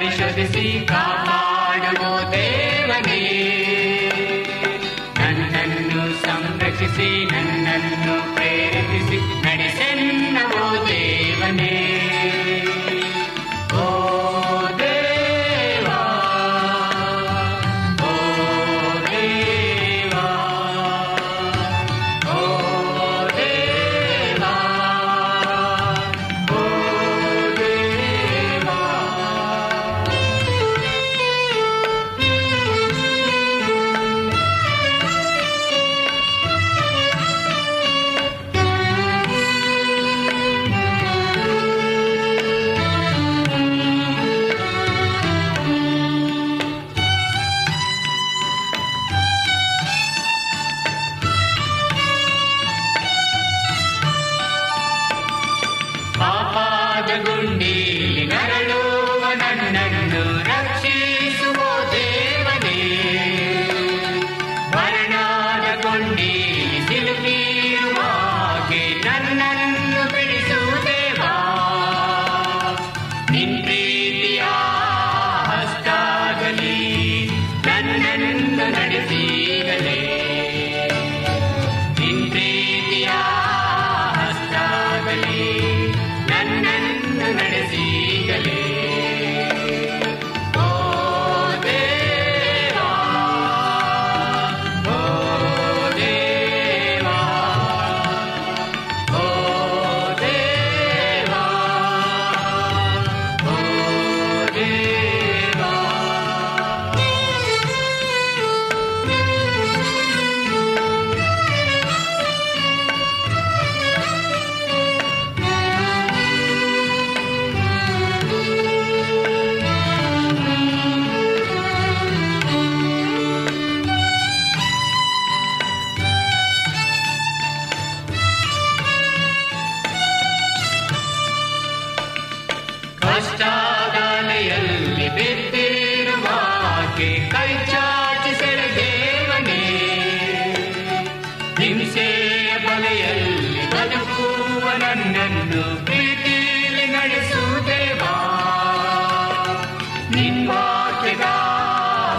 ನನ್ನನ್ನು ಪರಿಶೋಧಿಸಿ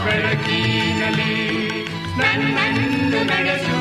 ಬೆಳಕಿನಲ್ಲಿ ನನ್ನನ್ನು ನಡೆಸು.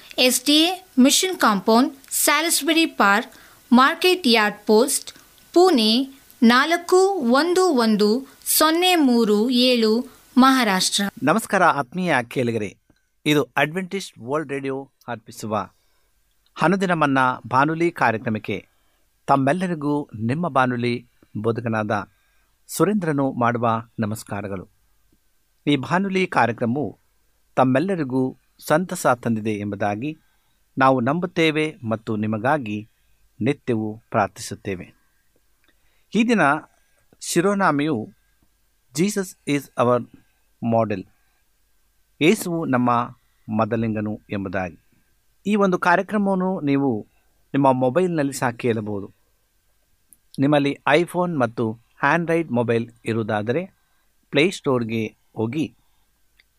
S D A mission compound, Salisbury park, market yard post, Pune ನಾಲ್ಕು ಒಂದು ಒಂದು ಸೊನ್ನೆ ಮೂರು ಏಳು, ಮಹಾರಾಷ್ಟ್ರ. ನಮಸ್ಕಾರ ಆತ್ಮೀಯ ಕೇಳಿಗರೆ, ಇದು ಅಡ್ವೆಂಟಿಸ್ಟ್ ವರ್ಲ್ಡ್ ರೇಡಿಯೋ ಅರ್ಪಿಸುವ ಹನುದಿನ ಮನ್ನಾ ಬಾನುಲಿ ಕಾರ್ಯಕ್ರಮಕ್ಕೆ ತಮ್ಮೆಲ್ಲರಿಗೂ ನಿಮ್ಮ ಬಾನುಲಿ ಬೋಧಕನಾದ ಸುರೇಂದ್ರನು ಮಾಡುವ ನಮಸ್ಕಾರಗಳು. ಈ ಬಾನುಲಿ ಕಾರ್ಯಕ್ರಮವು ತಮ್ಮೆಲ್ಲರಿಗೂ ಸಂತಸ ತಂದಿದೆ ಎಂಬುದಾಗಿ ನಾವು ನಂಬುತ್ತೇವೆ ಮತ್ತು ನಿಮಗಾಗಿ ನಿತ್ಯವೂ ಪ್ರಾರ್ಥಿಸುತ್ತೇವೆ. ಈ ದಿನ ಶಿರೋನಾಮೆಯು ಜೀಸಸ್ ಈಸ್ ಅವರ್ ಮಾಡೆಲ್ ಏಸುವು ನಮ್ಮ ಮೊದಲಿಂಗನು ಎಂಬುದಾಗಿ. ಈ ಒಂದು ಕಾರ್ಯಕ್ರಮವನ್ನು ನೀವು ನಿಮ್ಮ ಮೊಬೈಲ್ನಲ್ಲಿ ಸಹ ಕೇಳಬಹುದು. ನಿಮ್ಮಲ್ಲಿ ಐಫೋನ್ ಮತ್ತು ಹ್ಯಾಂಡ್ರೈಡ್ ಮೊಬೈಲ್ ಇರುವುದಾದರೆ ಪ್ಲೇಸ್ಟೋರ್ಗೆ ಹೋಗಿ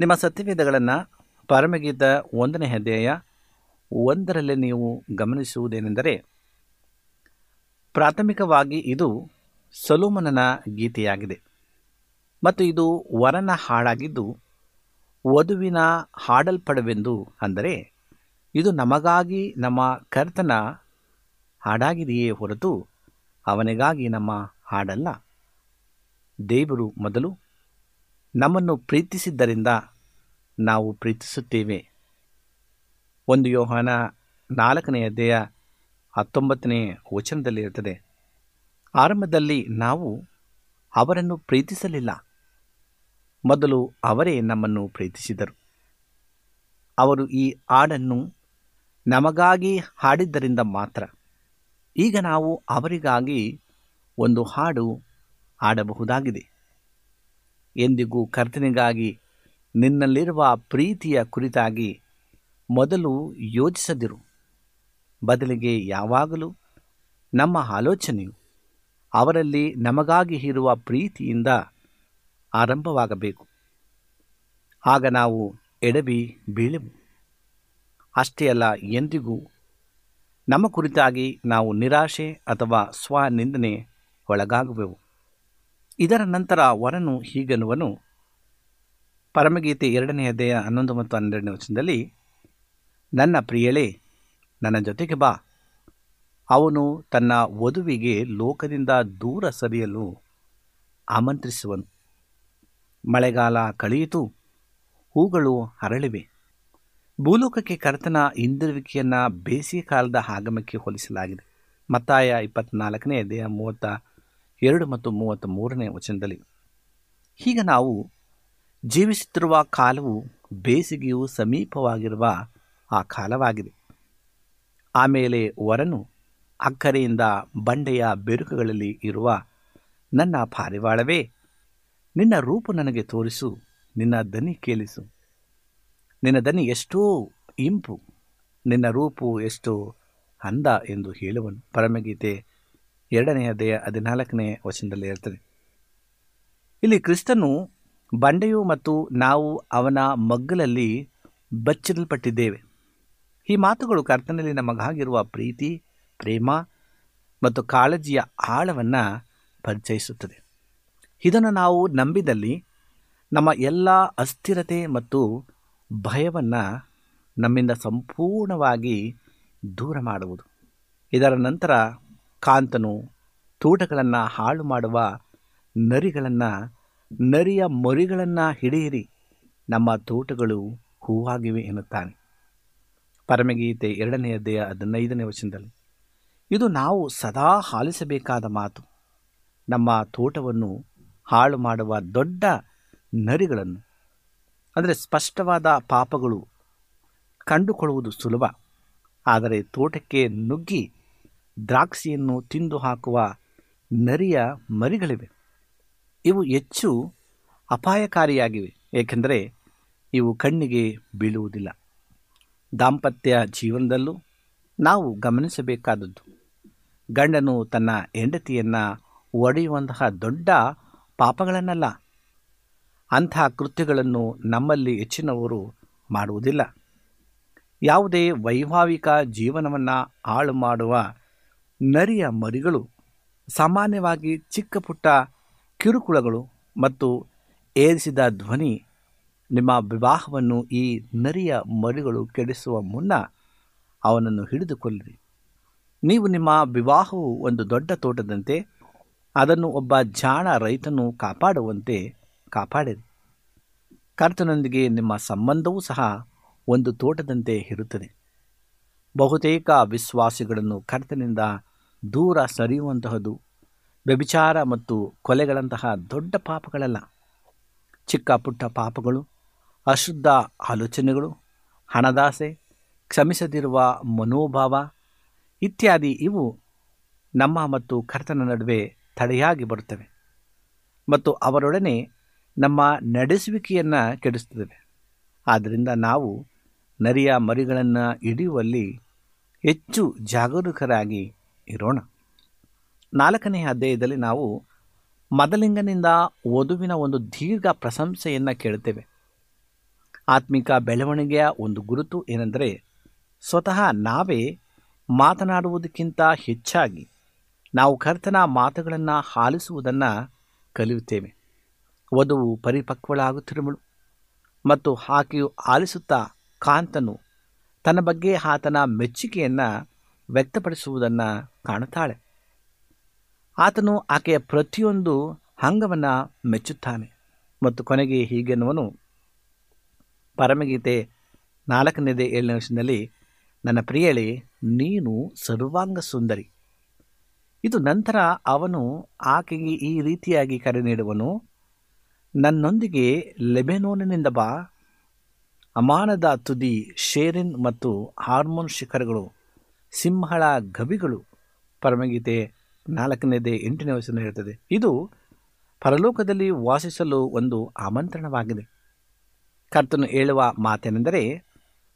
ನಿಮ್ಮ ಸತ್ಯವೇದಗಳನ್ನು ಪರಮಗೀತ ಒಂದನೇ ಅಧ್ಯಾಯ ಒಂದರಲ್ಲಿ ನೀವು ಗಮನಿಸುವುದೇನೆಂದರೆ, ಪ್ರಾಥಮಿಕವಾಗಿ ಇದು ಸಲೋಮನನ ಗೀತೆಯಾಗಿದೆ ಮತ್ತು ಇದು ವರನ ಹಾಡಾಗಿದ್ದು, ವಧುವಿನ ಹಾಡಲ್ಪಡವೆಂದು ಅಂದರೆ, ಇದು ನಮಗಾಗಿ ನಮ್ಮ ಕರ್ತನ ಹಾಡಾಗಿದೆಯೇ ಹೊರತು ಅವನಿಗಾಗಿ ನಮ್ಮ ಹಾಡಲ್ಲ. ದೇವರು ಮೊದಲು ನಮ್ಮನ್ನು ಪ್ರೀತಿಸಿದ್ದರಿಂದ ನಾವು ಪ್ರೀತಿಸುತ್ತೇವೆ. ಒಂದು ಯೋಹಾನ ನಾಲ್ಕನೆಯ ಅಧ್ಯಾಯ ಹತ್ತೊಂಬತ್ತನೇ ವಚನದಲ್ಲಿ ಇರ್ತದೆ ಆರಂಭದಲ್ಲಿ ನಾವು ಅವರನ್ನು ಪ್ರೀತಿಸಲಿಲ್ಲ. ಮೊದಲು ಅವರೇ ನಮ್ಮನ್ನು ಪ್ರೀತಿಸಿದರು. ಅವರು ಈ ಹಾಡನ್ನು ನಮಗಾಗಿ ಹಾಡಿದ್ದರಿಂದ ಮಾತ್ರ. ಈಗ ನಾವು ಅವರಿಗಾಗಿ ಒಂದು ಹಾಡು ಹಾಡಬಹುದಾಗಿದೆ. ಎಂದಿಗೂ ಕರ್ತನಿಗಾಗಿ ನಿನ್ನಲ್ಲಿರುವ ಪ್ರೀತಿಯ ಕುರಿತಾಗಿ ಮೊದಲು ಯೋಚಿಸದಿರು. ಬದಲಿಗೆ ಯಾವಾಗಲೂ ನಮ್ಮ ಆಲೋಚನೆಯು ಅವರಲ್ಲಿ ನಮಗಾಗಿ ಇರುವ ಪ್ರೀತಿಯಿಂದ ಆರಂಭವಾಗಬೇಕು. ಆಗ ನಾವು ಎಡಬಿ ಬೀಳೆವು. ಅಷ್ಟೇ ಅಲ್ಲ, ಎಂದಿಗೂ ನಮ್ಮ ಕುರಿತಾಗಿ ನಾವು ನಿರಾಶೆ ಅಥವಾ ಸ್ವನಿಂದನೆ ಒಳಗಾಗುವೆವು. ಇದರ ನಂತರ ವರನು ಹೀಗನ್ನುವನು. ಪರಮಗೀತೆ ಎರಡನೇ ಅಧ್ಯಾಯ ಹನ್ನೊಂದು ಮತ್ತು ಹನ್ನೆರಡನೇ ವಚನದಲ್ಲಿ, ನನ್ನ ಪ್ರಿಯಳೇ, ನನ್ನ ಜೊತೆಗೆ ಬಾ. ಅವನು ತನ್ನ ವಧುವಿಗೆ ಲೋಕದಿಂದ ದೂರ ಸರಿಯಲು ಆಮಂತ್ರಿಸುವನು. ಮಳೆಗಾಲ ಕಳೆಯಿತು, ಹೂಗಳು ಹರಳಿವೆ. ಭೂಲೋಕಕ್ಕೆ ಕರ್ತನ ಹಿಂದಿರುವಿಕೆಯನ್ನು ಬೇಸಿಗೆ ಕಾಲದ ಆಗಮಕ್ಕೆ ಹೋಲಿಸಲಾಗಿದೆ. ಮತ್ತಾಯ ಇಪ್ಪತ್ನಾಲ್ಕನೇ ಅಧ್ಯಾಯ ಮೂವತ್ತ ಎರಡು ಮತ್ತು ಮೂವತ್ತ ಮೂರನೇ ವಚನದಲ್ಲಿ, ಹೀಗೆ ನಾವು ಜೀವಿಸುತ್ತಿರುವ ಕಾಲವು ಬೇಸಿಗೆಯು ಸಮೀಪವಾಗಿರುವ ಆ ಕಾಲವಾಗಿದೆ. ಆಮೇಲೆ ವರನು ಅಕ್ಕರೆಯಿಂದ ಬಂಡೆಯ ಬೆರುಕುಗಳಲ್ಲಿ ಇರುವ ನನ್ನ ಪಾರಿವಾಳವೇ, ನಿನ್ನ ರೂಪು ನನಗೆ ತೋರಿಸು, ನಿನ್ನ ದನಿ ಕೇಳಿಸು. ನಿನ್ನ ದನಿ ಎಷ್ಟೋ ಇಂಪು, ನಿನ್ನ ರೂಪು ಎಷ್ಟು ಅಂದ ಎಂದು ಹೇಳುವನು. ಪರಮಗೀತೆ ಎರಡನೇ ಅಧ್ಯಾಯ ಹದಿನಾಲ್ಕನೇ ವಚನದಲ್ಲಿ ಇರ್ತದೆ ಇಲ್ಲಿ ಕ್ರಿಸ್ತನು ಬಂಡೆಯು ಮತ್ತು ನಾವು ಅವನ ಮಗ್ಗಲಲ್ಲಿ ಬಚ್ಚಿಡಲ್ಪಟ್ಟಿದ್ದೇವೆ ಈ ಮಾತುಗಳು ಕರ್ತನಲ್ಲಿ ನಮಗಾಗಿರುವ ಪ್ರೀತಿ, ಪ್ರೇಮ ಮತ್ತು ಕಾಳಜಿಯ ಆಳವನ್ನು ಪರಿಚಯಿಸುತ್ತದೆ. ಇದನ್ನು ನಾವು ನಂಬಿದಲ್ಲಿ ನಮ್ಮ ಎಲ್ಲ ಅಸ್ಥಿರತೆ ಮತ್ತು ಭಯವನ್ನು ನಮ್ಮಿಂದ ಸಂಪೂರ್ಣವಾಗಿ ದೂರ ಮಾಡುವುದು. ಇದರ ನಂತರ ಕಾಂತನು ತೋಟಗಳನ್ನು ಹಾಳು ಮಾಡುವ ನರಿಗಳನ್ನು, ನರಿಯ ಮರಿಗಳನ್ನು ಹಿಡಿಯಿರಿ. ನಮ್ಮ ತೋಟಗಳು ಹೂವಾಗಿವೆ ಎನ್ನುತ್ತಾನೆ. ಪರಮಗೀತೆ ಎರಡನೇ ಅಧ್ಯಾಯ ಹದಿನೈದನೇ ವಚನದಲ್ಲಿ ಇದು ನಾವು ಸದಾ ಹಾಲಿಸಬೇಕಾದ ಮಾತು. ನಮ್ಮ ತೋಟವನ್ನು ಹಾಳು ಮಾಡುವ ದೊಡ್ಡ ನರಿಗಳನ್ನು, ಅಂದರೆ ಸ್ಪಷ್ಟವಾದ ಪಾಪಗಳು ಕಂಡುಕೊಳ್ಳುವುದು ಸುಲಭ, ಆದರೆ ತೋಟಕ್ಕೆ ನುಗ್ಗಿ ದ್ರಾಕ್ಷಿಯನ್ನು ತಿಂದು ಹಾಕುವ ನರಿಯ ಮರಿಗಳಿವೆ. ಇವು ಹೆಚ್ಚು ಅಪಾಯಕಾರಿಯಾಗಿವೆ, ಏಕೆಂದರೆ ಇವು ಕಣ್ಣಿಗೆ ಬೀಳುವುದಿಲ್ಲ. ದಾಂಪತ್ಯ ಜೀವನದಲ್ಲೂ ನಾವು ಗಮನಿಸಬೇಕಾದದ್ದು. ಗಂಡನು ತನ್ನ ಹೆಂಡತಿಯನ್ನು ಒಡೆಯುವಂತಹ ದೊಡ್ಡ ಪಾಪಗಳನ್ನಲ್ಲ ಅಂತಹ ಕೃತ್ಯಗಳನ್ನು ನಮ್ಮಲ್ಲಿ ಹೆಚ್ಚಿನವರು ಮಾಡುವುದಿಲ್ಲ. ಯಾವುದೇ ವೈಭಾವಿಕ ಜೀವನವನ್ನು ಹಾಳು ಮಾಡುವ ನರಿಯ ಮರಿಗಳು, ಸಾಮಾನ್ಯವಾಗಿ ಚಿಕ್ಕ ಪುಟ್ಟ ಕಿರುಕುಳಗಳು ಮತ್ತು ಏರಿಸಿದ ಧ್ವನಿ ನಿಮ್ಮ ವಿವಾಹವನ್ನು ಈ ನರಿಯ ಮರಿಗಳು ಕೆಡಿಸುವ ಮುನ್ನ ಅವನನ್ನು ಹಿಡಿದುಕೊಳ್ಳಿರಿ. ನೀವು ನಿಮ್ಮ ವಿವಾಹವು ಒಂದು ದೊಡ್ಡ ತೋಟದಂತೆ, ಅದನ್ನು ಒಬ್ಬ ಜಾಣ ರೈತನು ಕಾಪಾಡುವಂತೆ ಕಾಪಾಡಿರಿ. ಕರ್ತನೊಂದಿಗೆ ನಿಮ್ಮ ಸಂಬಂಧವೂ ಸಹ ಒಂದು ತೋಟದಂತೆ ಇರುತ್ತದೆ. ಬಹುತೇಕ ವಿಶ್ವಾಸಿಗಳನ್ನು ಕರ್ತನಿಂದ ದೂರ ಸರಿಯುವಂತಹದ್ದು, ವ್ಯಭಿಚಾರ ಮತ್ತು ಕೊಲೆಗಳಂತಹ ದೊಡ್ಡ ಪಾಪಗಳಲ್ಲ. ಚಿಕ್ಕ ಪುಟ್ಟ ಪಾಪಗಳು, ಅಶುದ್ಧ ಆಲೋಚನೆಗಳು, ಹಣದಾಸೆ, ಕ್ಷಮಿಸದಿರುವ ಮನೋಭಾವ ಇತ್ಯಾದಿ ಇವು ನಮ್ಮ ಮತ್ತು ಕರ್ತನ ನಡುವೆ ತಡೆಯಾಗಿ ಬರುತ್ತವೆ ಮತ್ತು ಅವರೊಡನೆ ನಮ್ಮ ನಡೆಸುವಿಕೆಯನ್ನು ಕೆಡಿಸುತ್ತವೆ. ಆದ್ದರಿಂದ ನಾವು ನರಿಯ ಮರಿಗಳನ್ನು ಹಿಡಿಯುವಲ್ಲಿ ಹೆಚ್ಚು ಜಾಗರೂಕರಾಗಿ ಇರೋಣ. ನಾಲ್ಕನೆಯ ಅಧ್ಯಾಯದಲ್ಲಿ ನಾವು ಮದಲಿಂಗನಿಂದ ವಧುವಿನ ಒಂದು ದೀರ್ಘ ಪ್ರಶಂಸೆಯನ್ನು ಕೇಳುತ್ತೇವೆ ಆತ್ಮಿಕ ಬೆಳವಣಿಗೆಯ ಒಂದು ಗುರುತು ಏನೆಂದರೆ ಸ್ವತಃ ನಾವೇ ಮಾತನಾಡುವುದಕ್ಕಿಂತ ಹೆಚ್ಚಾಗಿ ನಾವು ಕರ್ತನ ಮಾತುಗಳನ್ನು ಆಲಿಸುವುದನ್ನು ಕಲಿಯುತ್ತೇವೆ. ವಧುವು ಪರಿಪಕ್ವಳಾಗುತ್ತಿರುವಳು ಮತ್ತು ಆಕೆಯು ಆಲಿಸುತ್ತಾ ಕಾಂತನು ತನ್ನ ಬಗ್ಗೆ ಆತನ ಮೆಚ್ಚುಗೆಯನ್ನು ವ್ಯಕ್ತಪಡಿಸುವುದನ್ನು ಕಾಣುತ್ತಾಳೆ. ಆತನು ಆಕೆಯ ಪ್ರತಿಯೊಂದು ಅಂಗವನ್ನು ಮೆಚ್ಚುತ್ತಾನೆ ಮತ್ತು ಕೊನೆಗೆ ಹೀಗೆನ್ನುವನು, ಪರಮಗೀತೆ ನಾಲ್ಕನೇದೇ ಏಳನೇ ವರ್ಷದಲ್ಲಿ ನನ್ನ ಪ್ರಿಯಳಿ, ನೀನು ಸರ್ವಾಂಗ ಸುಂದರಿ. ಇದು ನಂತರ ಅವನು ಆಕೆಗೆ ಈ ರೀತಿಯಾಗಿ ಕರೆ ನೀಡುವನು, ನನ್ನೊಂದಿಗೆ ಲೆಬೆನೋನಿನಿಂದ ಬಾ, ಅಮಾನದ ತುದಿ ಶೇರಿನ್ ಮತ್ತು ಹಾರ್ಮೋನ್ ಶಿಖರಗಳು ಸಿಂಹಳ ಗವಿಗಳು ಪರಮಗೀತೆ ನಾಲ್ಕನೇದೇ ಎಂಟನೇ ವಯಸ್ಸನ್ನು ಹೇಳ್ತದೆ. ಇದು ಪರಲೋಕದಲ್ಲಿ ವಾಸಿಸಲು ಒಂದು ಆಮಂತ್ರಣವಾಗಿದೆ. ಕರ್ತನು ಹೇಳುವ ಮಾತೇನೆಂದರೆ,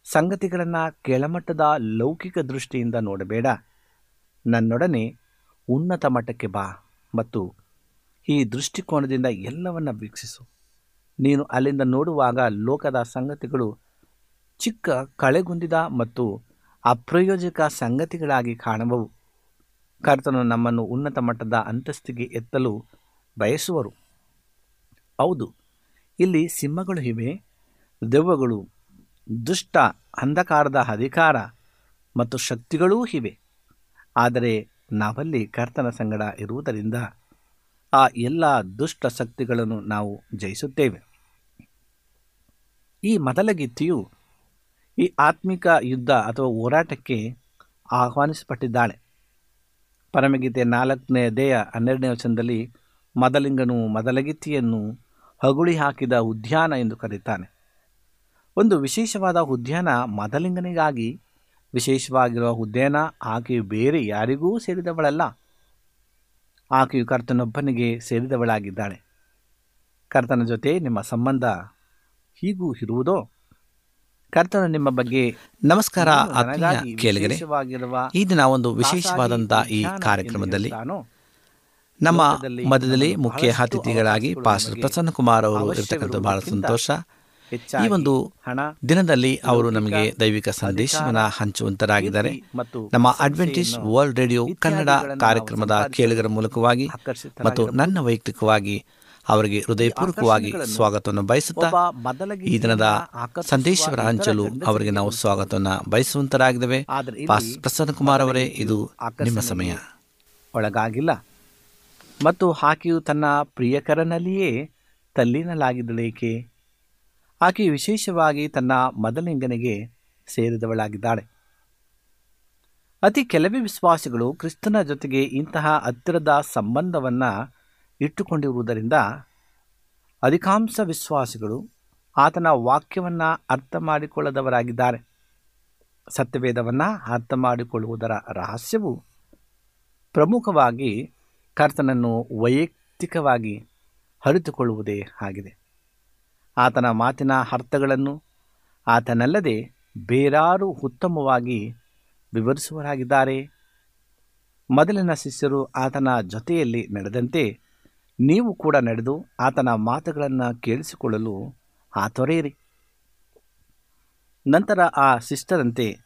ಸಂಗತಿಗಳನ್ನು ಕೆಳಮಟ್ಟದ ಲೌಕಿಕ ದೃಷ್ಟಿಯಿಂದ ನೋಡಬೇಡ. ನನ್ನೊಡನೆ ಉನ್ನತ ಮಟ್ಟಕ್ಕೆ ಬಾ ಮತ್ತು ಈ ದೃಷ್ಟಿಕೋನದಿಂದ ಎಲ್ಲವನ್ನ ವೀಕ್ಷಿಸು. ನೀನು ಅಲ್ಲಿಂದ ನೋಡುವಾಗ ಲೋಕದ ಸಂಗತಿಗಳು ಚಿಕ್ಕ ಕಳೆಗುಂದಿದ ಮತ್ತು ಅಪ್ರಯೋಜಕ ಸಂಗತಿಗಳಾಗಿ ಕಾಣುವವು. ಕರ್ತನು ನಮ್ಮನ್ನು ಉನ್ನತ ಮಟ್ಟದ ಅಂತಸ್ತಿಗೆ ಎತ್ತಲು ಬಯಸುವರು. ಹೌದು, ಇಲ್ಲಿ ಸಿಂಹಗಳು ಇವೆ, ದೆವ್ವಗಳು, ದುಷ್ಟ ಅಂಧಕಾರದ ಅಧಿಕಾರ ಮತ್ತು ಶಕ್ತಿಗಳೂ ಇವೆ. ಆದರೆ ನಾವಲ್ಲಿ ಕರ್ತನ ಸಂಗಡ ಇರುವುದರಿಂದ ಆ ಎಲ್ಲ ದುಷ್ಟ ಶಕ್ತಿಗಳನ್ನು ನಾವು ಜಯಿಸುತ್ತೇವೆ. ಈ ಮೊದಲ ಗೀತೆಯು ಈ ಆತ್ಮಿಕ ಯುದ್ಧ ಅಥವಾ ಹೋರಾಟಕ್ಕೆ ಆಹ್ವಾನಿಸಲ್ಪಟ್ಟಿದ್ದಾಳೆ. ಪರಮಗೀತೆ ನಾಲ್ಕನೇ ದೇಹ ಹನ್ನೆರಡನೇ ವಚನದಲ್ಲಿ ಮದಲಿಂಗನು ಮದಲಗಿತ್ತಿಯನ್ನು ಹಗುಳಿ ಹಾಕಿದ ಉದ್ಯಾನ ಎಂದು ಕರೀತಾನೆ. ಒಂದು ವಿಶೇಷವಾದ ಉದ್ಯಾನ ಮದಲಿಂಗನಿಗಾಗಿ, ವಿಶೇಷವಾಗಿರುವ ಉದ್ಯಾನ ಆಕೆಯು ಬೇರೆ ಯಾರಿಗೂ ಸೇರಿದವಳಲ್ಲ. ಆಕೆಯು ಕರ್ತನೊಬ್ಬನಿಗೆ ಸೇರಿದವಳಾಗಿದ್ದಾಳೆ. ಕರ್ತನ ಜೊತೆ ನಿಮ್ಮ ಸಂಬಂಧ ಹೀಗೂ ಇರುವುದೋ? ಕರ್ತನು ನಿಮ್ಮ ಬಗ್ಗೆ ನಮಸ್ಕಾರ ಆತ್ಮೀಯ ನನಗಾಗಿ ಈ ದಿನ ಒಂದು ವಿಶೇಷವಾದಂತಹ ಈ ಕಾರ್ಯಕ್ರಮದಲ್ಲಿ ನಮ್ಮ ಮಧ್ಯದಲ್ಲಿ ಮುಖ್ಯ ಅತಿಥಿಗಳಾಗಿ ಪಾಸ್ಟರ್ ಪ್ರಸನ್ನ ಕುಮಾರ್ ಅವರು ಇರ್ತಕ್ಕಂಥ ಬಹಳ ಸಂತೋಷ. ಈ ಒಂದು ದಿನದಲ್ಲಿ ಅವರು ನಮಗೆ ದೈವಿಕ ಸಂದೇಶವನ್ನು ಹಂಚುವಂತರಾಗಿದ್ದಾರೆ. ಮತ್ತು ನಮ್ಮ ಅಡ್ವೆಂಟೇಜ್ ವರ್ಲ್ಡ್ ರೇಡಿಯೋ ಕನ್ನಡ ಕಾರ್ಯಕ್ರಮದ ಕೇಳುಗರ ಮೂಲಕವಾಗಿ ಮತ್ತು ನನ್ನ ವೈಯಕ್ತಿಕವಾಗಿ ಅವರಿಗೆ ಹೃದಯಪೂರ್ವಕವಾಗಿ ಸ್ವಾಗತವನ್ನು ಬಯಸುತ್ತಾ ಈ ದಿನದ ಸಂದೇಶವರ ಹಂಚಲು ಅವರಿಗೆ ನಾವು ಸ್ವಾಗತವನ್ನು ಬಯಸುವಂತರಾಗಿದ್ದೇವೆ. ಪ್ರಸನ್ನ ಕುಮಾರ್ ಅವರೇ ಇದು ನಿಮ್ಮ ಸಮಯ. ಒಳಗಾಗಿಲ್ಲ. ಮತ್ತು ಆಕೆಯು ತನ್ನ ಪ್ರಿಯಕರನಲ್ಲಿಯೇ ತಲ್ಲೀನಲಾಗಿದ್ದಳೇಕೆ ಆಕೆಯು ವಿಶೇಷವಾಗಿ ತನ್ನ ಮೊದಲಿಂಗನಿಗೆ ಸೇರಿದವಳಾಗಿದ್ದಾಳೆ. ಅತಿ ಕೆಲವೇ ವಿಶ್ವಾಸಿಗಳು ಕ್ರಿಸ್ತನ ಜೊತೆಗೆ ಇಂತಹ ಹತ್ತಿರದ ಸಂಬಂಧವನ್ನು ಇಟ್ಟುಕೊಂಡಿರುವುದರಿಂದ ಅಧಿಕಾಂಶ ವಿಶ್ವಾಸಿಗಳು ಆತನ ವಾಕ್ಯವನ್ನು ಅರ್ಥ ಮಾಡಿಕೊಳ್ಳದವರಾಗಿದ್ದಾರೆ. ಸತ್ಯವೇದವನ್ನು ಅರ್ಥ ಮಾಡಿಕೊಳ್ಳುವುದರ ರಹಸ್ಯವು ಪ್ರಮುಖವಾಗಿ ಕರ್ತನನ್ನು ವೈಯಕ್ತಿಕವಾಗಿ ಅರಿತುಕೊಳ್ಳುವುದೇ ಆಗಿದೆ. ಆತನ ಮಾತಿನ ಅರ್ಥಗಳನ್ನು ಆತನಲ್ಲದೆ ಬೇರಾರು ಉತ್ತಮವಾಗಿ ವಿವರಿಸುವರಾಗಿದ್ದಾರೆ ಮೊದಲಿನ ಶಿಷ್ಯರು ಆತನ ಜೊತೆಯಲ್ಲಿ ನಡೆದಂತೆ ನೀವು ಕೂಡ ನಡೆದು ಆತನ ಮಾತುಗಳನ್ನು ಕೇಳಿಸಿಕೊಳ್ಳಲು ಆತೊರೆಯಿರಿ ನಂತರ ಆ ಸಿಸ್ಟರಂತೆ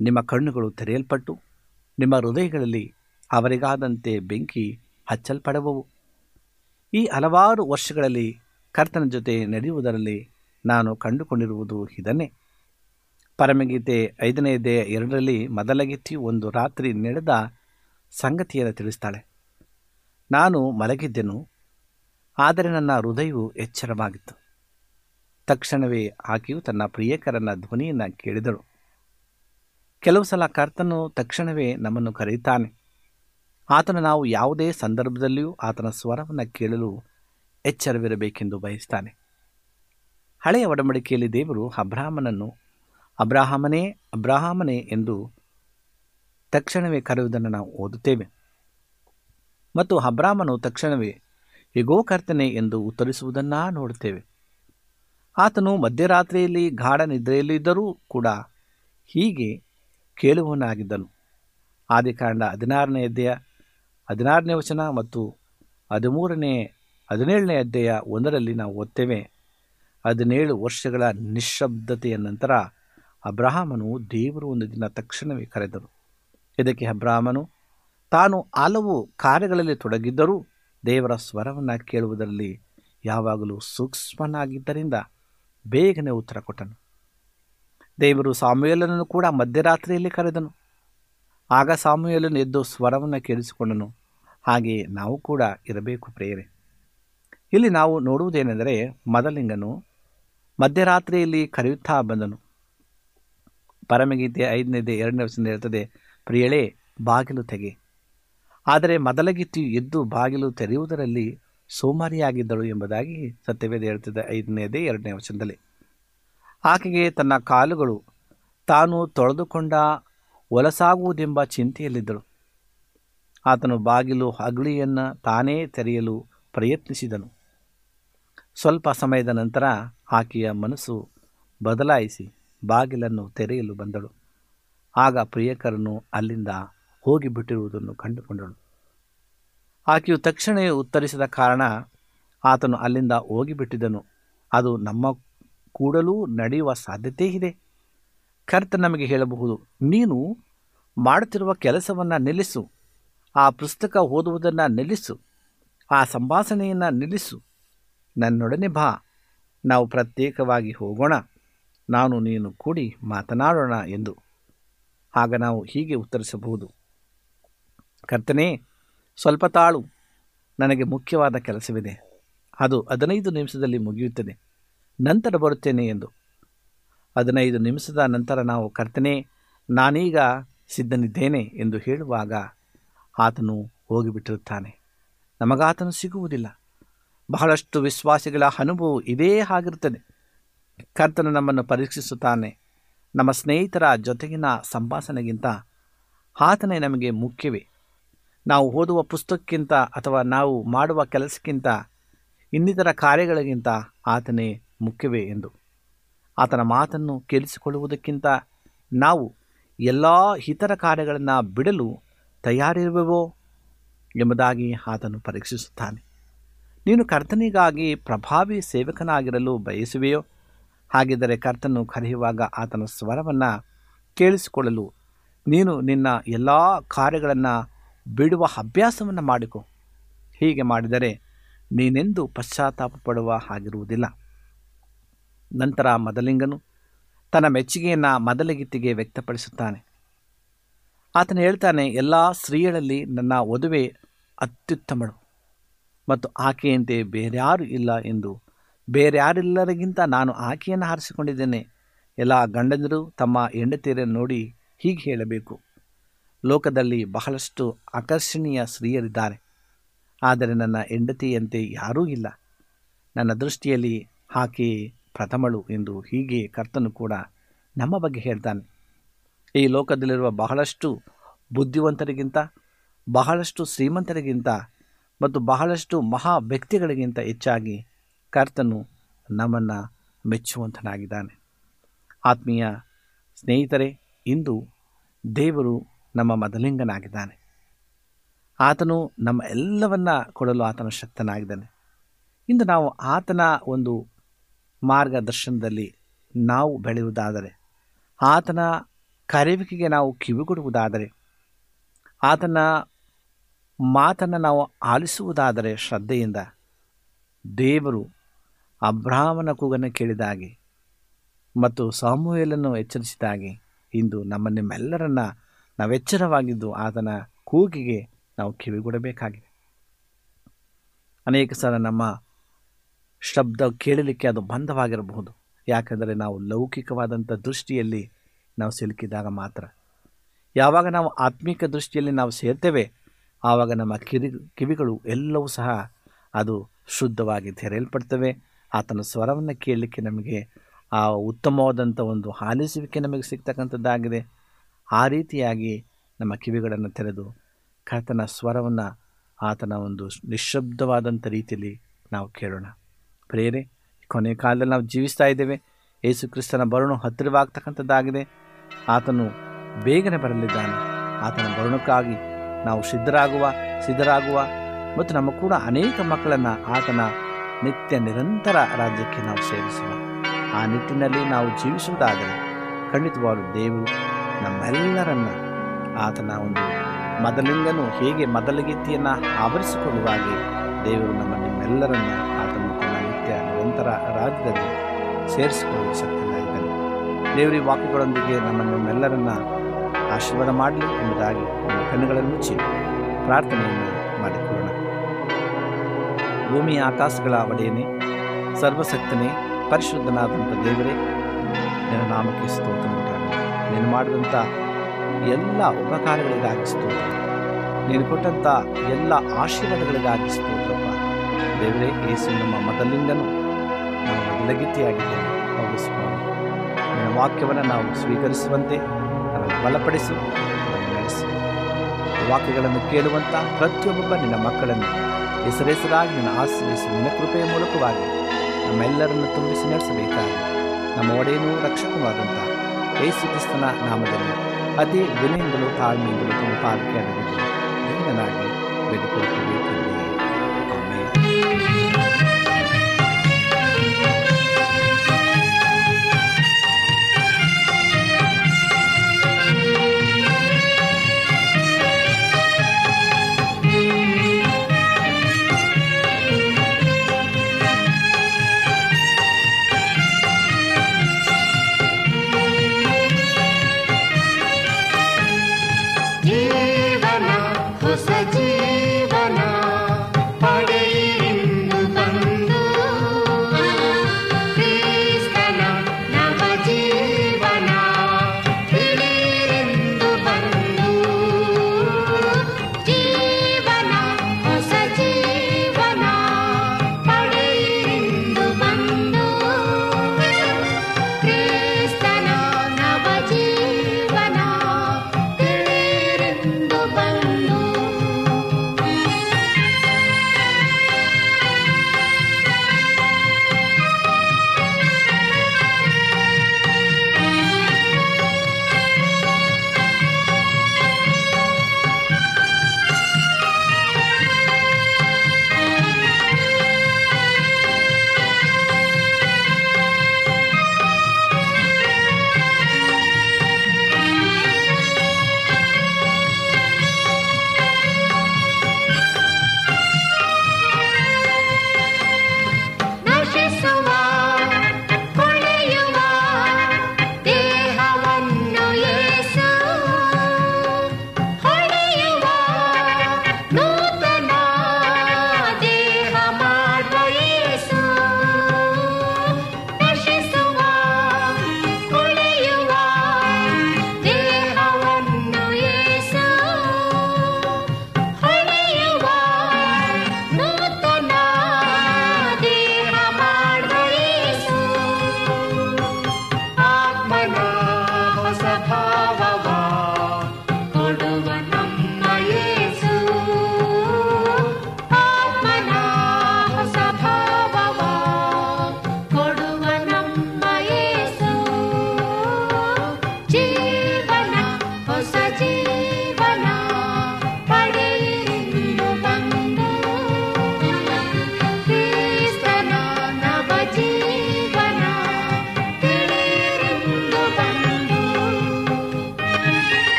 ನಿಮ್ಮ ಕಣ್ಣುಗಳು ತೆರೆಯಲ್ಪಟ್ಟು ನಿಮ್ಮ ಹೃದಯಗಳಲ್ಲಿ ಅವರಿಗಾದಂತೆ ಬೆಂಕಿ ಹಚ್ಚಲ್ಪಡುವವು. ಈ ಹಲವಾರು ವರ್ಷಗಳಲ್ಲಿ ಕರ್ತನ ಜೊತೆ ನಡೆಯುವುದರಲ್ಲಿ ನಾನು ಕಂಡುಕೊಂಡಿರುವುದು ಇದನ್ನೇ. ಪರಮಗೀತೆ ಐದನೇ ದೇಹ ಎರಡರಲ್ಲಿ ಮೊದಲಗಿತ್ತಿ ಒಂದು ರಾತ್ರಿ ನಡೆದ ಸಂಗತಿಯನ್ನು ತಿಳಿಸ್ತಾಳೆ. ನಾನು ಮಲಗಿದ್ದೆನು, ಆದರೆ ನನ್ನ ಹೃದಯವು ಎಚ್ಚರವಾಗಿತ್ತು. ತಕ್ಷಣವೇ ಆಕೆಯು ತನ್ನ ಪ್ರಿಯಕರನ ಧ್ವನಿಯನ್ನು ಕೇಳಿದಳು. ಕೆಲವು ಸಲ ಕರ್ತನು ತಕ್ಷಣವೇ ನಮ್ಮನ್ನು ಕರೆಯುತ್ತಾನೆ. ಆತನು ನಾವು ಯಾವುದೇ ಸಂದರ್ಭದಲ್ಲಿಯೂ ಆತನ ಸ್ವರವನ್ನು ಕೇಳಲು ಎಚ್ಚರವಿರಬೇಕೆಂದು ಬಯಸ್ತಾನೆ. ಹಳೆಯ ಒಡಂಬಡಿಕೆಯಲ್ಲಿ ದೇವರು ಅಬ್ರಾಹ್ಮನನ್ನು, ಅಬ್ರಾಹಮನೇ ಅಬ್ರಾಹಮನೇ ಎಂದು ತಕ್ಷಣವೇ ಕರೆಯುವುದನ್ನು ನಾವು ಓದುತ್ತೇವೆ. ಮತ್ತು ಅಬ್ರಾಹ್ಮನು ತಕ್ಷಣವೇ ಹೇಗೋ ಕರ್ತನೆ ಎಂದು ಉತ್ತರಿಸುವುದನ್ನು ನೋಡುತ್ತೇವೆ. ಆತನು ಮಧ್ಯರಾತ್ರಿಯಲ್ಲಿ ಗಾಢ ನಿದ್ರೆಯಲ್ಲಿದ್ದರೂ ಕೂಡ ಹೀಗೆ ಕೇಳುವವನಾಗಿದ್ದನು. ಆದಿಕಾಂಡ ಹದಿನಾರನೇ ಅಧ್ಯಾಯ, ಹದಿನಾರನೇ ವಚನ ಮತ್ತು ಹದಿಮೂರನೇ, ಹದಿನೇಳನೇ ಅಧ್ಯಾಯ ಒಂದರಲ್ಲಿ ನಾವು ಓದ್ತೇವೆ, ಹದಿನೇಳು ವರ್ಷಗಳ ನಿಶ್ಶಬ್ದತೆಯ ನಂತರ ಅಬ್ರಹಾಮನು ದೇವರು ಒಂದು ದಿನ ತಕ್ಷಣವೇ ಕರೆದರು ಇದಕ್ಕೆ ಅಬ್ರಾಹ್ಮನು ತಾನು ಹಲವು ಕಾರ್ಯಗಳಲ್ಲಿ ತೊಡಗಿದ್ದರೂ ದೇವರ ಸ್ವರವನ್ನು ಕೇಳುವುದರಲ್ಲಿ ಯಾವಾಗಲೂ ಸೂಕ್ಷ್ಮನಾಗಿದ್ದರಿಂದ ಬೇಗನೆ ಉತ್ತರ ಕೊಟ್ಟನು. ದೇವರು ಸಾಮುಯಲನನ್ನು ಕೂಡ ಮಧ್ಯರಾತ್ರಿಯಲ್ಲಿ ಕರೆದನು. ಆಗ ಸಾಮುಯಲನು ಎದ್ದು ಸ್ವರವನ್ನು ಕೇಳಿಸಿಕೊಂಡನು. ಹಾಗೆಯೇ ನಾವು ಕೂಡ ಇರಬೇಕು ಪ್ರೇರೆ ಇಲ್ಲಿ ನಾವು ನೋಡುವುದೇನೆಂದರೆ ಮದಲಿಂಗನು ಮಧ್ಯರಾತ್ರಿಯಲ್ಲಿ ಕರೆಯುತ್ತಾ ಬಂದನು. ಪರಮಗೀತೆ ಐದನೇದೇ ಎರಡನೇ ವರ್ಷದಿಂದ ಹೇಳ್ತದೆ, ಪ್ರಿಯಳೇ, ಬಾಗಿಲು ತೆಗೆ. ಆದರೆ ಮೊದಲಗಿತ್ತಿಯು ಎದ್ದು ಬಾಗಿಲು ತೆರೆಯುವುದರಲ್ಲಿ ಸೋಮಾರಿಯಾಗಿದ್ದಳು ಎಂಬುದಾಗಿ ಸತ್ಯವೇದ ಹೇಳ್ತಿದ್ದ ಐದನೇದೇ ಎರಡನೇ ವಚನದಲ್ಲಿ. ಆಕೆಗೆ ತನ್ನ ಕಾಲುಗಳು ತಾನು ತೊಳೆದುಕೊಂಡ ಒಲಸಾಗುವುದೆಂಬ ಚಿಂತೆಯಲ್ಲಿದ್ದಳು. ಆತನು ಬಾಗಿಲು ಹಗಲಿಯನ್ನು ತಾನೇ ತೆರೆಯಲು ಪ್ರಯತ್ನಿಸಿದನು. ಸ್ವಲ್ಪ ಸಮಯದ ನಂತರ ಆಕೆಯ ಮನಸ್ಸು ಬದಲಾಯಿಸಿ ಬಾಗಿಲನ್ನು ತೆರೆಯಲು ಬಂದಳು. ಆಗ ಪ್ರಿಯಕರನು ಅಲ್ಲಿಂದ ಹೋಗಿಬಿಟ್ಟಿರುವುದನ್ನು ಕಂಡುಕೊಂಡಳು. ಆಕೆಯು ತಕ್ಷಣವೇ ಉತ್ತರಿಸಿದ ಕಾರಣ ಆತನು ಅಲ್ಲಿಂದ ಹೋಗಿಬಿಟ್ಟಿದ್ದನು ಅದು ನಮ್ಮ ಕೂಡಲೂ ನಡೆಯುವ ಸಾಧ್ಯತೆ ಇದೆ. ಕರ್ತ ನಮಗೆ ಹೇಳಬಹುದು, ನೀನು ಮಾಡುತ್ತಿರುವ ಕೆಲಸವನ್ನು ನಿಲ್ಲಿಸು. ಆ ಪುಸ್ತಕ ಓದುವುದನ್ನು ನಿಲ್ಲಿಸು. ಆ ಸಂಭಾಷಣೆಯನ್ನು ನಿಲ್ಲಿಸು. ನನ್ನೊಡನೆ ಬಾ. ನಾವು ಪ್ರತ್ಯೇಕವಾಗಿ ಹೋಗೋಣ. ನಾನು ನೀನು ಕೂಡಿ ಮಾತನಾಡೋಣ ಎಂದು. ಆಗ ನಾವು ಹೀಗೆ ಉತ್ತರಿಸಬಹುದು. ಕರ್ತನೇ, ಸ್ವಲ್ಪ ತಾಳು. ನನಗೆ ಮುಖ್ಯವಾದ ಕೆಲಸವಿದೆ. ಅದು ಹದಿನೈದು ನಿಮಿಷದಲ್ಲಿ ಮುಗಿಯುತ್ತದೆ. ನಂತರ ಬರುತ್ತೇನೆ ಎಂದು. ಹದಿನೈದು ನಿಮಿಷದ ನಂತರ ನಾವು, ಕರ್ತನೆ, ನಾನೀಗ ಸಿದ್ಧನಿದ್ದೇನೆ ಎಂದು ಹೇಳುವಾಗ ಆತನು ಹೋಗಿಬಿಟ್ಟಿರುತ್ತಾನೆ. ನಮಗಾತನು ಸಿಗುವುದಿಲ್ಲ. ಬಹಳಷ್ಟು ವಿಶ್ವಾಸಿಗಳ ಅನುಭವ ಇದೇ ಆಗಿರುತ್ತದೆ. ಕರ್ತನು ನಮ್ಮನ್ನು ಪರೀಕ್ಷಿಸುತ್ತಾನೆ. ನಮ್ಮ ಸ್ನೇಹಿತರ ಜೊತೆಗಿನ ಸಂಭಾಷಣೆಗಿಂತ ಆತನೇ ನಮಗೆ ಮುಖ್ಯವೇ. ನಾವು ಓದುವ ಪುಸ್ತಕಕ್ಕಿಂತ ಅಥವಾ ನಾವು ಮಾಡುವ ಕೆಲಸಕ್ಕಿಂತ ಇನ್ನಿತರ ಕಾರ್ಯಗಳಿಗಿಂತ ಆತನೇ ಮುಖ್ಯವೇ ಎಂದು. ಆತನ ಮಾತನ್ನು ಕೇಳಿಸಿಕೊಳ್ಳುವುದಕ್ಕಿಂತ ನಾವು ಎಲ್ಲ ಇತರ ಕಾರ್ಯಗಳನ್ನು ಬಿಡಲು ತಯಾರಿರುವೆವೋ ಎಂಬುದಾಗಿ ಆತನು ಪರೀಕ್ಷಿಸುತ್ತಾನೆ. ನೀನು ಕರ್ತನಿಗಾಗಿ ಪ್ರಭಾವಿ ಸೇವಕನಾಗಿರಲು ಬಯಸುವೆಯೋ? ಹಾಗಿದ್ದರೆ ಕರ್ತನು ಕರೆಯುವಾಗ ಆತನ ಸ್ವರವನ್ನು ಕೇಳಿಸಿಕೊಳ್ಳಲು ನೀನು ನಿನ್ನ ಎಲ್ಲ ಕಾರ್ಯಗಳನ್ನು ಬಿಡುವ ಅಭ್ಯಾಸವನ್ನು ಮಾಡಿಕೊ. ಹೀಗೆ ಮಾಡಿದರೆ ನೀನೆಂದು ಪಶ್ಚಾತ್ತಾಪ ಪಡುವ ಹಾಗಿರುವುದಿಲ್ಲ. ನಂತರ ಮದಲಿಂಗನು ತನ್ನ ಮೆಚ್ಚುಗೆಯನ್ನು ಮದಲಗಿತ್ತಿಗೆ ವ್ಯಕ್ತಪಡಿಸುತ್ತಾನೆ. ಆತನು ಹೇಳ್ತಾನೆ, ಎಲ್ಲ ಸ್ತ್ರೀಯರಲ್ಲಿ ನನ್ನ ವಧುವೆ ಅತ್ಯುತ್ತಮಳು ಮತ್ತು ಆಕೆಯಂತೆ ಬೇರ್ಯಾರೂ ಇಲ್ಲ ಎಂದು. ಬೇರ್ಯಾರೆಲ್ಲರಿಗಿಂತ ನಾನು ಆಕೆಯನ್ನು ಹಾರಿಸಿಕೊಂಡಿದ್ದೇನೆ. ಎಲ್ಲ ಗಂಡಂದರು ತಮ್ಮ ಹೆಂಡತಿಯರನ್ನು ನೋಡಿ ಹೀಗೆ ಹೇಳಬೇಕು. ಲೋಕದಲ್ಲಿ ಬಹಳಷ್ಟು ಆಕರ್ಷಣೀಯ ಸ್ತ್ರೀಯರಿದ್ದಾರೆ. ಆದರೆ ನನ್ನ ಹೆಂಡತಿಯಂತೆ ಯಾರೂ ಇಲ್ಲ. ನನ್ನ ದೃಷ್ಟಿಯಲ್ಲಿ ಆಕೆ ಪ್ರಥಮಳು ಎಂದು ಹೀಗೆ ಕರ್ತನು ಕೂಡ ನಮ್ಮ ಬಗ್ಗೆ ಹೇಳ್ತಾನೆ. ಈ ಲೋಕದಲ್ಲಿರುವ ಬಹಳಷ್ಟು ಬುದ್ಧಿವಂತರಿಗಿಂತ, ಬಹಳಷ್ಟು ಶ್ರೀಮಂತರಿಗಿಂತ ಮತ್ತು ಬಹಳಷ್ಟು ಮಹಾ ವ್ಯಕ್ತಿಗಳಿಗಿಂತ ಹೆಚ್ಚಾಗಿ ಕರ್ತನು ನಮ್ಮನ್ನು ಮೆಚ್ಚುವಂತನಾಗಿದ್ದಾನೆ. ಆತ್ಮೀಯ ಸ್ನೇಹಿತರೆ, ಇಂದು ದೇವರು ನಮ್ಮ ಮದಲಿಂಗನಾಗಿದ್ದಾನೆ. ಆತನು ನಮ್ಮ ಎಲ್ಲವನ್ನ ಕೊಡಲು ಆತನ ಶಕ್ತನಾಗಿದ್ದಾನೆ. ಇಂದು ನಾವು ಆತನ ಒಂದು ಮಾರ್ಗದರ್ಶನದಲ್ಲಿ ನಾವು ಬೆಳೆಯುವುದಾದರೆ, ಆತನ ಕರೆವಿಕೆಗೆ ನಾವು ಕಿವಿಗೊಡುವುದಾದರೆ ಆತನ ಮಾತನ್ನು ನಾವು ಆಲಿಸುವುದಾದರೆ ಶ್ರದ್ಧೆಯಿಂದ ದೇವರು ಅಬ್ರಾಹ್ಮನ ಕೂಗನ್ನು ಕೇಳಿದಾಗೆ ಮತ್ತು ಸಾಮೂಹ್ಯಲನ್ನು ಎಚ್ಚರಿಸಿದಾಗೆ ಇಂದು ನಮ್ಮ ನಿಮ್ಮೆಲ್ಲರನ್ನ ನಾವು ಎಚ್ಚರವಾಗಿದ್ದು ಆತನ ಕೂಗಿಗೆ ನಾವು ಕಿವಿಗೊಡಬೇಕಾಗಿದೆ. ಅನೇಕ ಸಲ ನಮ್ಮ ಶಬ್ದ ಕೇಳಲಿಕ್ಕೆ ಅದು ಬಂಧವಾಗಿರಬಹುದು. ಯಾಕೆಂದರೆ ನಾವು ಲೌಕಿಕವಾದಂಥ ದೃಷ್ಟಿಯಲ್ಲಿ ನಾವು ಸಿಲುಕಿದಾಗ ಮಾತ್ರ. ಯಾವಾಗ ನಾವು ಆತ್ಮಿಕ ದೃಷ್ಟಿಯಲ್ಲಿ ನಾವು ಸೇರ್ತೇವೆ, ಆವಾಗ ನಮ್ಮ ಕಿರಿ, ಕಿವಿಗಳು ಎಲ್ಲವೂ ಸಹ ಅದು ಶುದ್ಧವಾಗಿ ತೆರೆಯಲ್ಪಡ್ತವೆ. ಆತನ ಸ್ವರವನ್ನು ಕೇಳಲಿಕ್ಕೆ ನಮಗೆ ಆ ಉತ್ತಮವಾದಂಥ ಒಂದು ಆಲಿಸುವಿಕೆ ನಮಗೆ ಸಿಗ್ತಕ್ಕಂಥದ್ದಾಗಿದೆ. ಆ ರೀತಿಯಾಗಿ ನಮ್ಮ ಕಿವಿಗಳನ್ನು ತೆರೆದು ಕರ್ತನ ಸ್ವರವನ್ನು ಆತನ ಒಂದು ನಿಶ್ಶಬ್ದವಾದಂಥ ರೀತಿಯಲ್ಲಿ ನಾವು ಕೇಳೋಣ. ಪ್ರೇರೆ ಕೊನೆಯ ಕಾಲದಲ್ಲಿ ನಾವು ಜೀವಿಸ್ತಾ ಇದ್ದೇವೆ. ಯೇಸು ಕ್ರಿಸ್ತನ ಬರುಣು ಹತ್ತಿರವಾಗ್ತಕ್ಕಂಥದ್ದಾಗಿದೆ. ಆತನು ಬೇಗನೆ ಬರಲಿದ್ದಾನೆ. ಆತನ ಬರುಣಕ್ಕಾಗಿ ನಾವು ಸಿದ್ಧರಾಗುವ ಸಿದ್ಧರಾಗುವ ಮತ್ತು ನಮ್ಮ ಕೂಡ ಅನೇಕ ಮಕ್ಕಳನ್ನು ಆತನ ನಿತ್ಯ ನಿರಂತರ ರಾಜ್ಯಕ್ಕೆ ನಾವು ಸೇರಿಸುವ. ಆ ನಿಟ್ಟಿನಲ್ಲಿ ನಾವು ಜೀವಿಸುವುದಾದರೆ ಖಂಡಿತವಾದ ದೇವರು ನಮ್ಮೆಲ್ಲರನ್ನ ಆತನ ಒಂದು ಮೊದಲಿಂದನೂ ಹೇಗೆ ಮೊದಲಗೀತಿಯನ್ನು ಆವರಿಸಿಕೊಳ್ಳುವ ಹಾಗೆ ದೇವರು ನಮ್ಮ ನಿಮ್ಮೆಲ್ಲರನ್ನ ಆತನ ತನ್ನ ನಿತ್ಯ ನಿರಂತರ ರಾಜ್ಯದಲ್ಲಿ ಸೇರಿಸಿಕೊಳ್ಳುವ ಶಕ್ತನಾಗಿದ್ದಾನೆ ದೇವರ ವಾಕುಗಳೊಂದಿಗೆ ವಾಕ್ಯಗಳೊಂದಿಗೆ ನಮ್ಮ ನಿಮ್ಮೆಲ್ಲರನ್ನ ಆಶೀರ್ವಾದ ಮಾಡಲಿ ಎಂಬುದಾಗಿ ನಮ್ಮ ಕಣ್ಣುಗಳನ್ನು ಮುಚ್ಚಿ ಪ್ರಾರ್ಥನೆಯನ್ನು ಮಾಡಿಕೊಳ್ಳೋಣ. ಭೂಮಿ ಆಕಾಶಗಳ ಒಡೆಯನೇ, ಸರ್ವಶಕ್ತನೇ, ಪರಿಶುದ್ಧನಾದಂಥ ದೇವರೇ, ನಿನ್ನ ನಾಮಕ್ಕೆ ಸ್ತೋತ್ರ ನೀನು ಮಾಡಿದಂಥ ಎಲ್ಲ ಉಪಕಾರಗಳಿಗಾಗಿ ಸ್ತೋತ್ರ. ನೀನು ಕೊಟ್ಟಂಥ ಎಲ್ಲ ಆಶೀರ್ವಾದಗಳಿಗಾಗಿ ಸ್ತೋತ್ರಪ್ಪ. ದೇವರೇ, ಯೇಸು ನಮ್ಮ ಮೊದಲಿಂದನೂ ನಮ್ಮ ಲಗಿತಿಯಾಗಿದ್ದೇನೆ ಹೌದು ಸ್ವಾಮಿ, ನಿನ್ನ ವಾಕ್ಯವನ್ನು ನಾವು ಸ್ವೀಕರಿಸುವಂತೆ ನಮ್ಮನ್ನು ಬಲಪಡಿಸು ನಡೆಸು. ವಾಕ್ಯಗಳನ್ನು ಕೇಳುವಂಥ ಪ್ರತಿಯೊಬ್ಬ ನಿನ್ನ ಮಕ್ಕಳನ್ನು ಹೆಸರೆಸರಾಗಿ ನಿನ್ನ ಆಶ್ರಯಿಸಿ ನಿನ್ನ ಕೃಪೆಯ ಮೂಲಕವಾಗಿ ನಮ್ಮೆಲ್ಲರನ್ನು ತುಂಬಿಸಿ ನಡೆಸಬೇಕಾಗಿ ನಮ್ಮ ಒಡೆಯನೂ ಯೇಸು ಕ್ರಿಸ್ತನ ನಾಮದಲ್ಲಿ ಅತಿ ವಿನಯಿಂದಲೂ ತಾಳ್ಮೆಯಿಂದಲೂ ತಮ್ಮ ಪಾಲಿಕೆ ಅಡಗಿದ್ದು ದೀನನಾಗಿ ಬೇಡಿಕೊಳ್ಳುತ್ತೇವೆ